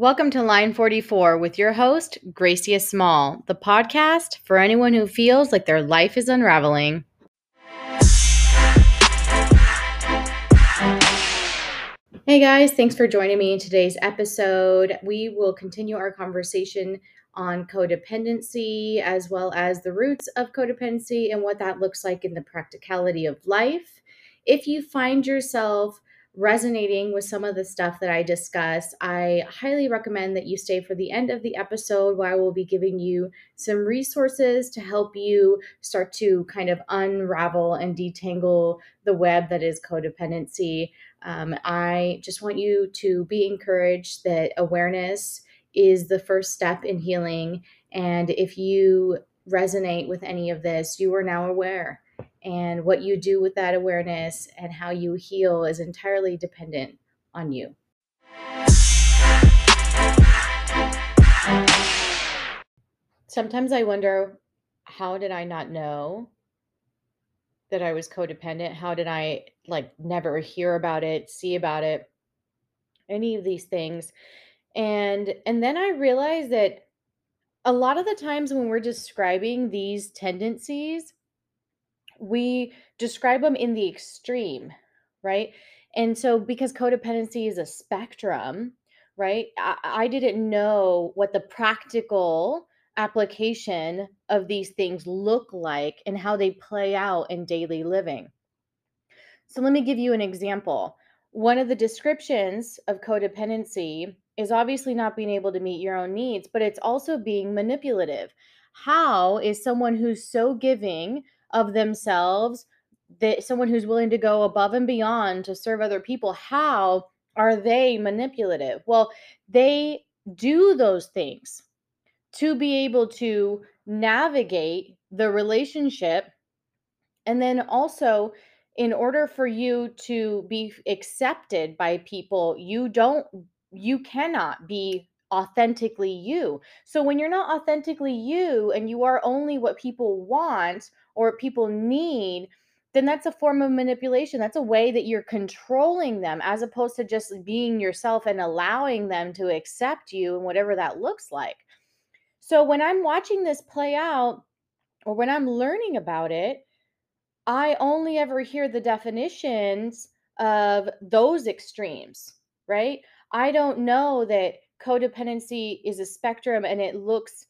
Welcome to Line 44 with your host, Gracia Small, the podcast for anyone who feels like their life is unraveling. Hey guys, thanks for joining me in today's episode. We will continue our conversation on codependency as well as the roots of codependency and what that looks like in the practicality of life. If you find yourself resonating with some of the stuff that I discuss, I highly recommend that you stay for the end of the episode where I will be giving you some resources to help you start to kind of unravel and detangle the web that is codependency. Um, I just want you to be encouraged that awareness is the first step in healing. And if you resonate with any of this, you are now aware and what you do with that awareness and how you heal is entirely dependent on you. Sometimes I wonder how did I not know that I was codependent? How did I like never hear about it, see about it, any of these things? And and then I realized that a lot of the times when we're describing these tendencies, we describe them in the extreme, right? And so, because codependency is a spectrum, right? I, I didn't know what the practical application of these things look like and how they play out in daily living. So, let me give you an example. One of the descriptions of codependency is obviously not being able to meet your own needs, but it's also being manipulative. How is someone who's so giving of themselves that someone who's willing to go above and beyond to serve other people how are they manipulative? Well they do those things to be able to navigate the relationship and then also in order for you to be accepted by people you don't you cannot be authentically you. So when you're not authentically you and you are only what people want or people need, then that's a form of manipulation. That's a way that you're controlling them as opposed to just being yourself and allowing them to accept you and whatever that looks like. So when I'm watching this play out or when I'm learning about it, I only ever hear the definitions of those extremes, right? I don't know that codependency is a spectrum and it looks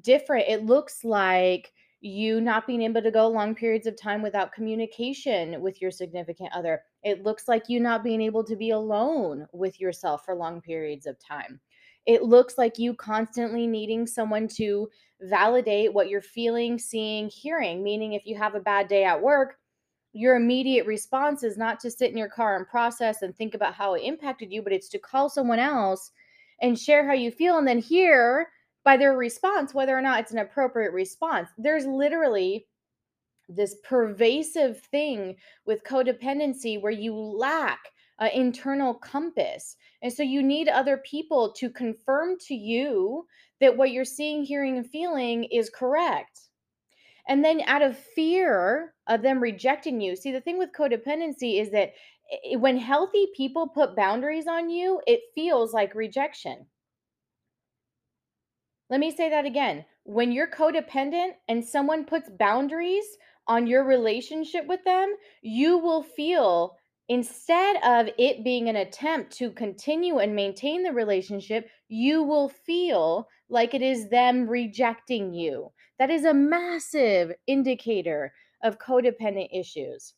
different. It looks like you not being able to go long periods of time without communication with your significant other. It looks like you not being able to be alone with yourself for long periods of time. It looks like you constantly needing someone to validate what you're feeling, seeing, hearing. Meaning, if you have a bad day at work, your immediate response is not to sit in your car and process and think about how it impacted you, but it's to call someone else and share how you feel and then hear by their response whether or not it's an appropriate response. There's literally this pervasive thing with codependency where you lack an internal compass. And so you need other people to confirm to you that what you're seeing, hearing, and feeling is correct. And then out of fear of them rejecting you, see, the thing with codependency is that when healthy people put boundaries on you, it feels like rejection. Let me say that again. When you're codependent and someone puts boundaries on your relationship with them, you will feel instead of it being an attempt to continue and maintain the relationship, you will feel like it is them rejecting you. That is a massive indicator of codependent issues.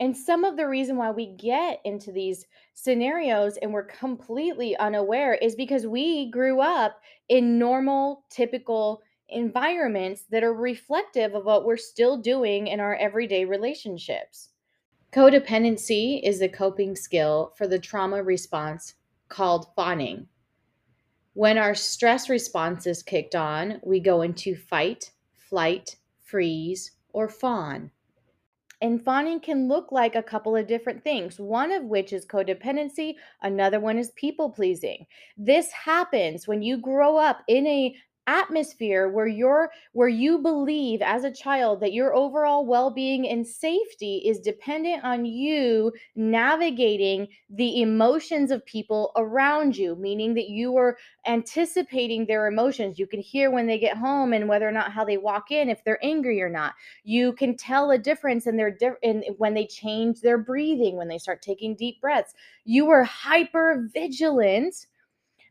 And some of the reason why we get into these scenarios and we're completely unaware is because we grew up in normal, typical environments that are reflective of what we're still doing in our everyday relationships. Codependency is a coping skill for the trauma response called fawning. When our stress response is kicked on, we go into fight, flight, freeze, or fawn. And fawning can look like a couple of different things, one of which is codependency, another one is people pleasing. This happens when you grow up in a atmosphere where you're where you believe as a child that your overall well-being and safety is dependent on you navigating the emotions of people around you meaning that you are anticipating their emotions. You can hear when they get home and whether or not how they walk in if they're angry or not. You can tell a difference in their di- in when they change their breathing when they start taking deep breaths. You are hyper vigilant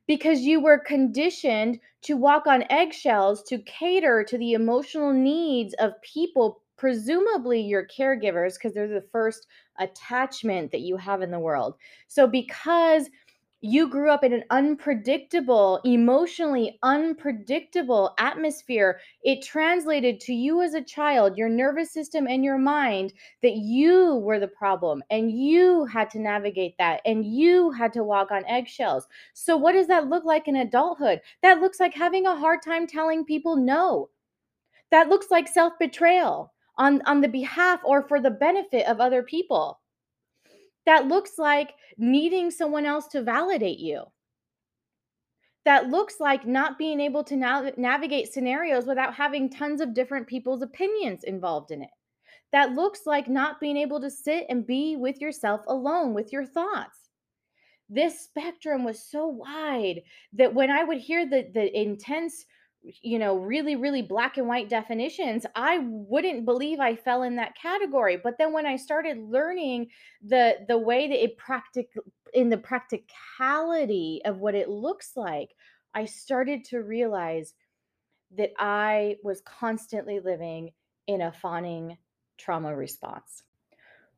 because you were conditioned to walk on eggshells to cater to the emotional needs of people, presumably your caregivers, because they're the first attachment that you have in the world. So, because you grew up in an unpredictable, emotionally unpredictable atmosphere. It translated to you as a child, your nervous system and your mind, that you were the problem and you had to navigate that and you had to walk on eggshells. So, what does that look like in adulthood? That looks like having a hard time telling people no. That looks like self betrayal on, on the behalf or for the benefit of other people that looks like needing someone else to validate you. That looks like not being able to nav- navigate scenarios without having tons of different people's opinions involved in it. That looks like not being able to sit and be with yourself alone with your thoughts. This spectrum was so wide that when I would hear the the intense you know really really black and white definitions i wouldn't believe i fell in that category but then when i started learning the the way that it practic in the practicality of what it looks like i started to realize that i was constantly living in a fawning trauma response.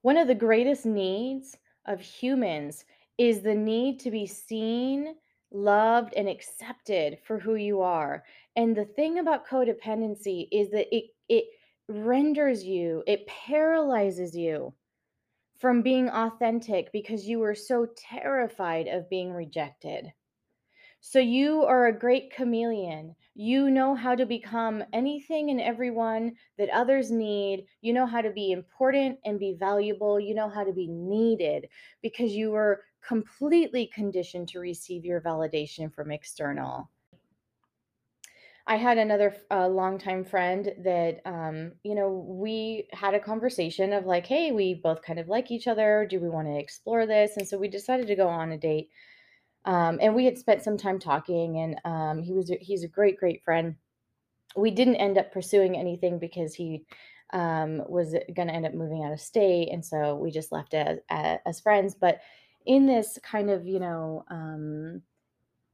One of the greatest needs of humans is the need to be seen, loved, and accepted for who you are. And the thing about codependency is that it it renders you, it paralyzes you from being authentic because you were so terrified of being rejected. So you are a great chameleon. You know how to become anything and everyone that others need. You know how to be important and be valuable. You know how to be needed because you were completely conditioned to receive your validation from external. I had another uh, longtime friend that, um, you know, we had a conversation of like, hey, we both kind of like each other. Do we want to explore this? And so we decided to go on a date um, and we had spent some time talking and um, he was he's a great great friend. We didn't end up pursuing anything because he um, was going to end up moving out of state and so we just left as, as friends. But in this kind of you know um,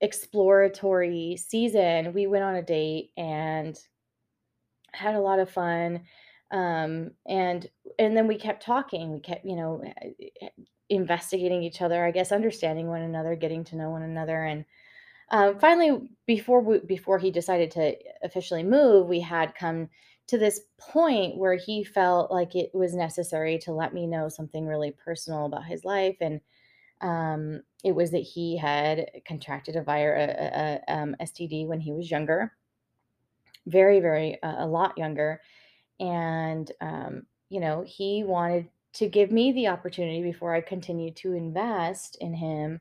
exploratory season we went on a date and had a lot of fun um, and and then we kept talking. We kept you know investigating each other, I guess, understanding one another, getting to know one another, and um, finally, before we, before he decided to officially move, we had come to this point where he felt like it was necessary to let me know something really personal about his life, and um, it was that he had contracted a, vir- a, a, um, STD when he was younger, very, very uh, a lot younger, and um, you know he wanted to give me the opportunity before I continue to invest in him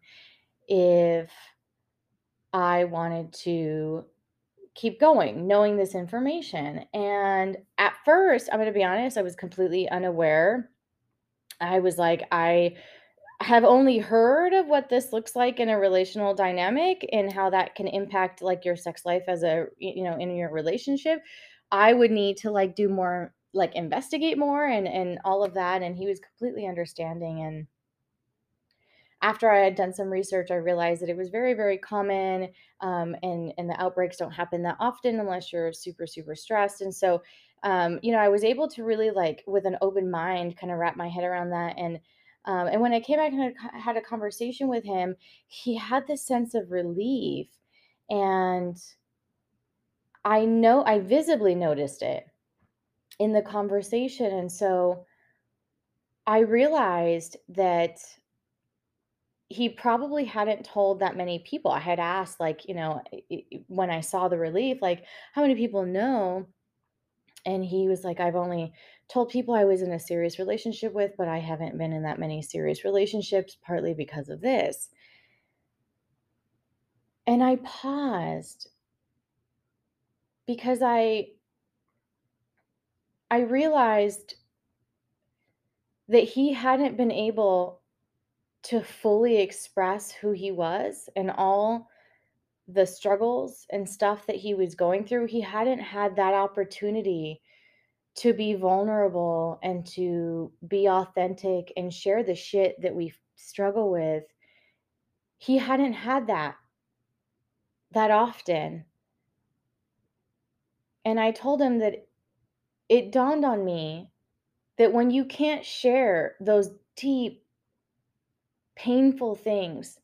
if I wanted to keep going, knowing this information. And at first, I'm going to be honest, I was completely unaware. I was like, I have only heard of what this looks like in a relational dynamic and how that can impact like your sex life as a you know in your relationship i would need to like do more like investigate more and and all of that and he was completely understanding and after I had done some research, I realized that it was very, very common, um, and and the outbreaks don't happen that often unless you're super, super stressed. And so, um, you know, I was able to really like with an open mind, kind of wrap my head around that. And um, and when I came back and had, had a conversation with him, he had this sense of relief, and I know I visibly noticed it in the conversation. And so I realized that he probably hadn't told that many people. I had asked, like, you know, when I saw the relief, like, how many people know? And he was like, I've only told people I was in a serious relationship with, but I haven't been in that many serious relationships, partly because of this. And I paused because I I realized that he hadn't been able to fully express who he was and all the struggles and stuff that he was going through. He hadn't had that opportunity to be vulnerable and to be authentic and share the shit that we struggle with. He hadn't had that that often. And I told him that it dawned on me that when you can't share those deep painful things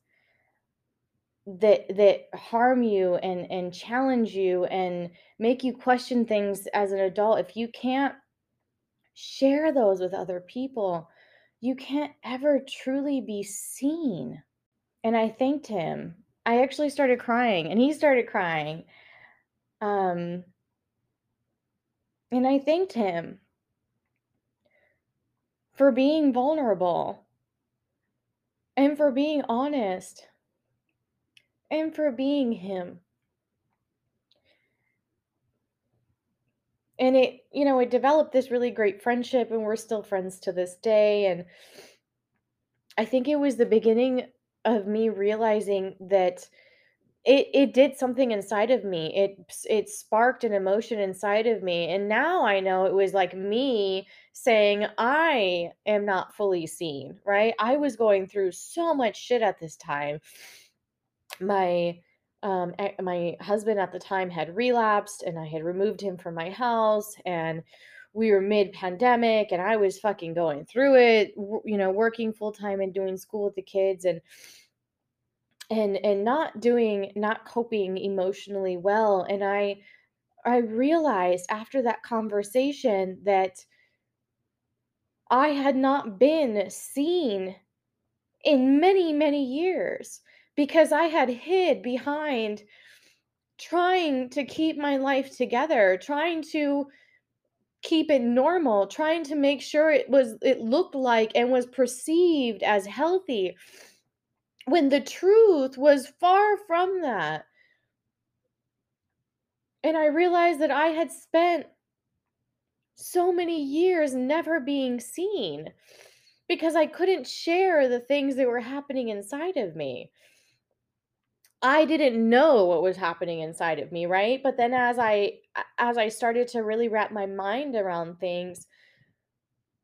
that that harm you and and challenge you and make you question things as an adult if you can't share those with other people you can't ever truly be seen. And i thanked him. I actually started crying and he started crying. Um and i thanked him for being vulnerable and for being honest and for being him. And it, you know, it developed this really great friendship, and we're still friends to this day. And I think it was the beginning of me realizing that it it did something inside of me. It it sparked an emotion inside of me. And now I know it was like me saying I am not fully seen, right? I was going through so much shit at this time. My um my husband at the time had relapsed and I had removed him from my house and we were mid pandemic and I was fucking going through it, you know, working full time and doing school with the kids and and and not doing not coping emotionally well and i i realized after that conversation that i had not been seen in many many years because i had hid behind trying to keep my life together trying to keep it normal trying to make sure it was it looked like and was perceived as healthy when the truth was far from that And I realized that I had spent so many years never being seen because I couldn't share the things that were happening inside of me. I didn't know what was happening inside of me, right? But then as I as I started to really wrap my mind around things,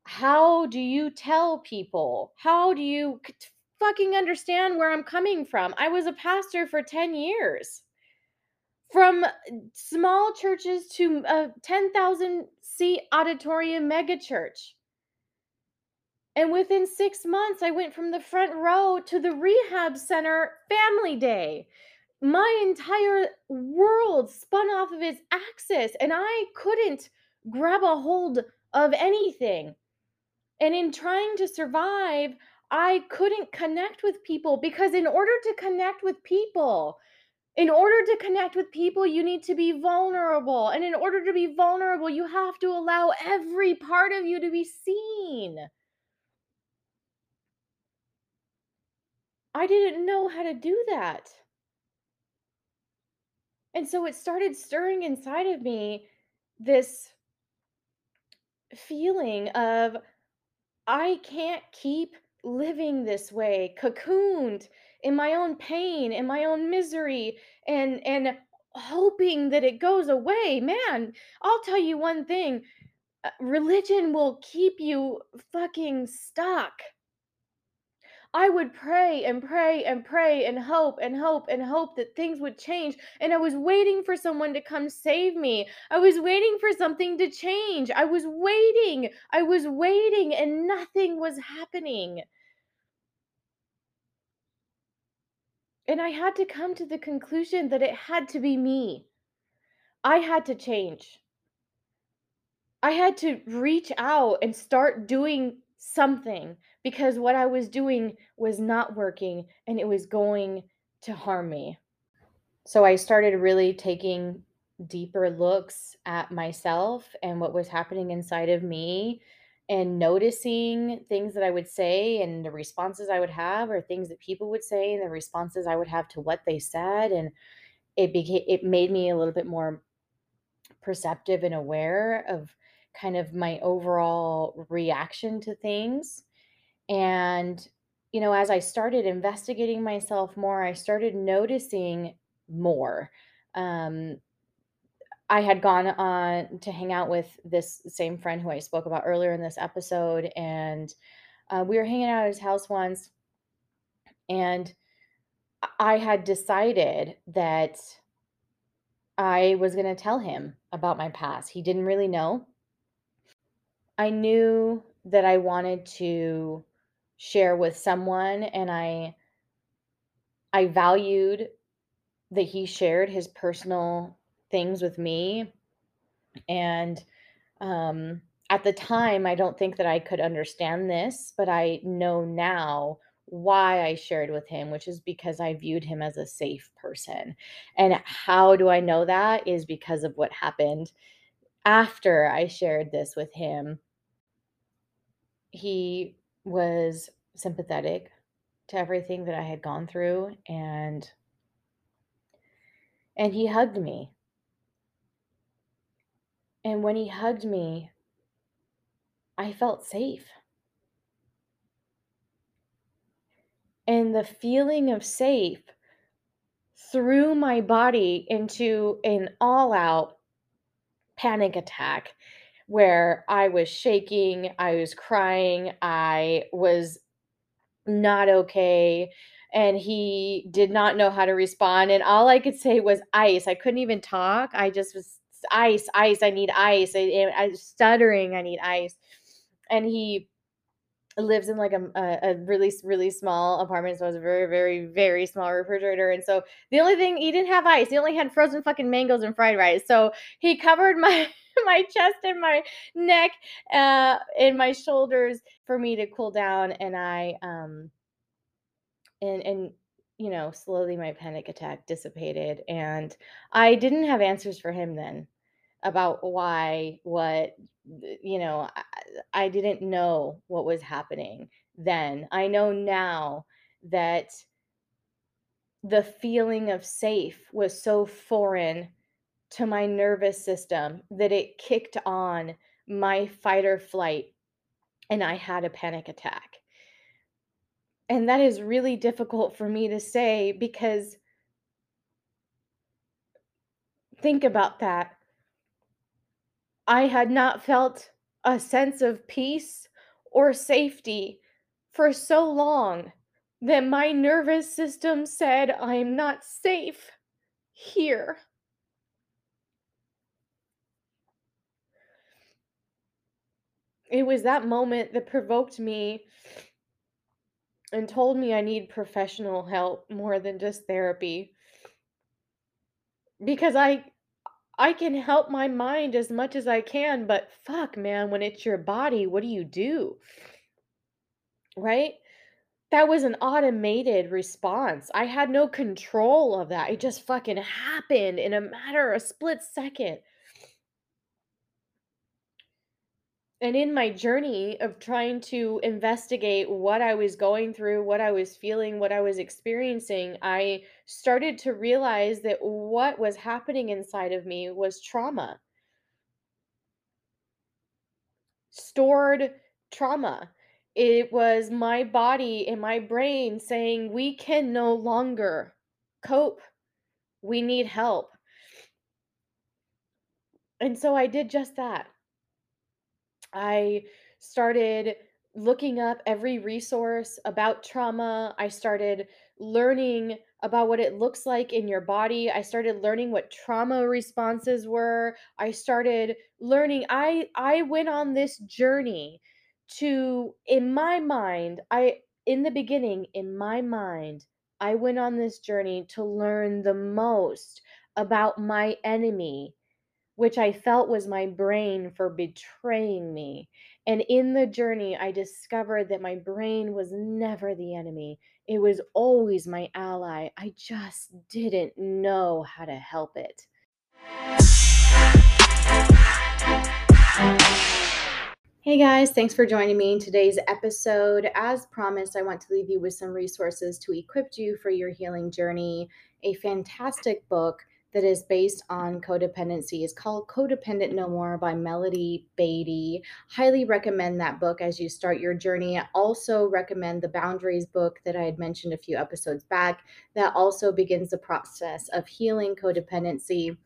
how do you tell people? How do you fucking understand where I'm coming from? I was a pastor for 10 years. From small churches to a 10,000 seat auditorium mega church. And within six months, I went from the front row to the rehab center family day. My entire world spun off of its axis, and I couldn't grab a hold of anything. And in trying to survive, I couldn't connect with people because, in order to connect with people, in order to connect with people, you need to be vulnerable. And in order to be vulnerable, you have to allow every part of you to be seen. I didn't know how to do that. And so it started stirring inside of me this feeling of I can't keep living this way, cocooned in my own pain, in my own misery, and and hoping that it goes away. Man, I'll tell you one thing, uh, religion will keep you fucking stuck. I would pray and pray and pray and hope and hope and hope that things would change. And I was waiting for someone to come save me. I was waiting for something to change. I was waiting. I was waiting and nothing was happening. And I had to come to the conclusion that it had to be me. I had to change. I had to reach out and start doing something because what I was doing was not working and it was going to harm me. So I started really taking deeper looks at myself and what was happening inside of me and noticing things that I would say and the responses I would have or things that people would say and the responses I would have to what they said and it became it made me a little bit more perceptive and aware of kind of my overall reaction to things. And, you know, as I started investigating myself more, I started noticing more. Um, I had gone on to hang out with this same friend who I spoke about earlier in this episode, and uh, we were hanging out at his house once, and I had decided that I was going to tell him about my past. He didn't really know. I knew that I wanted to share with someone and I I valued that he shared his personal things with me and um at the time I don't think that I could understand this, but I know now why I shared with him, which is because I viewed him as a safe person. And how do I know that is because of what happened after I shared this with him. He was sympathetic to everything that I had gone through and and he hugged me. And when he hugged me, I felt safe. And the feeling of safe threw my body into an all out panic attack where I was shaking, I was crying, I was not okay. And he did not know how to respond. And all I could say was ice. I couldn't even talk. I just was ice, ice. I need ice. I, I stuttering. I need ice. And he lives in like a, a, really really small apartment so it was a very very very small refrigerator and so the only thing he didn't have ice he only had frozen fucking mangoes and fried rice so he covered my my chest and my neck uh and my shoulders for me to cool down and i um and and you know slowly my panic attack dissipated and i didn't have answers for him then about why what you know I, I didn't know what was happening then. I know now that the feeling of safe was so foreign to my nervous system that it kicked on my fight or flight and i had a panic attack and that is really difficult for me to say because think about that I had not felt a sense of peace or safety for so long that my nervous system said, I'm not safe here. It was that moment that provoked me and told me I need professional help more than just therapy. Because I I can help my mind as much as I can, but fuck, man, when it's your body, what do you do? Right? That was an automated response. I had no control of that. It just fucking happened in a matter of a split second. And in my journey of trying to investigate what I was going through, what I was feeling, what I was experiencing, I started to realize that what was happening inside of me was trauma. Stored trauma. It was my body and my brain saying, we can no longer cope. We need help. And so I did just that. I started looking up every resource about trauma. I started learning about what it looks like in your body. I started learning what trauma responses were. I started learning I I went on this journey to in my mind, I in the beginning in my mind, I went on this journey to learn the most about my enemy which I felt was my brain for betraying me. And in the journey, I discovered that my brain was never the enemy, it was always my ally. I just didn't know how to help it. Hey guys, thanks for joining me in today's episode. As promised, I want to leave you with some resources to equip you for your healing journey. A fantastic book that is based on codependency. is called Codependent No More by Melody Beattie. Highly recommend that book as you start your journey. I also recommend the Boundaries book that I had mentioned a few episodes back, that also begins the process of healing codependency.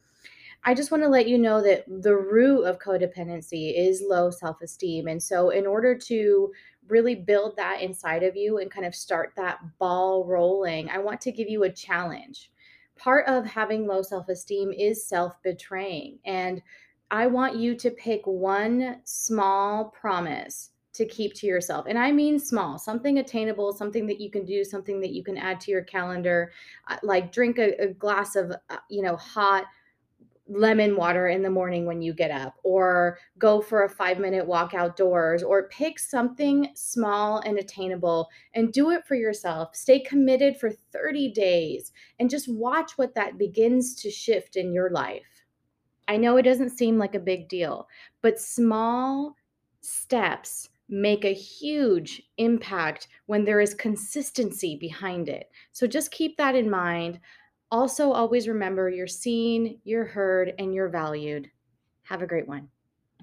I just want to let you know that the root of codependency is low self esteem. And so, in order to really build that inside of you and kind of start that ball rolling, I want to give you a challenge. Part of having low self esteem is self betraying. And I want you to pick one small promise to keep to yourself. And I mean small, something attainable, something that you can do, something that you can add to your calendar, uh, like drink a, a glass of, uh, you know, hot lemon water in the morning when you get up, or go for a five minute walk outdoors, or pick something small and attainable and do it for yourself. Stay committed for 30 days and just watch what that begins to shift in your life. I know it doesn't seem like a big deal, but small steps make a huge impact when there is consistency behind it. So just keep that in mind. Also, always remember you're seen, you're heard, and you're valued. Have a great one.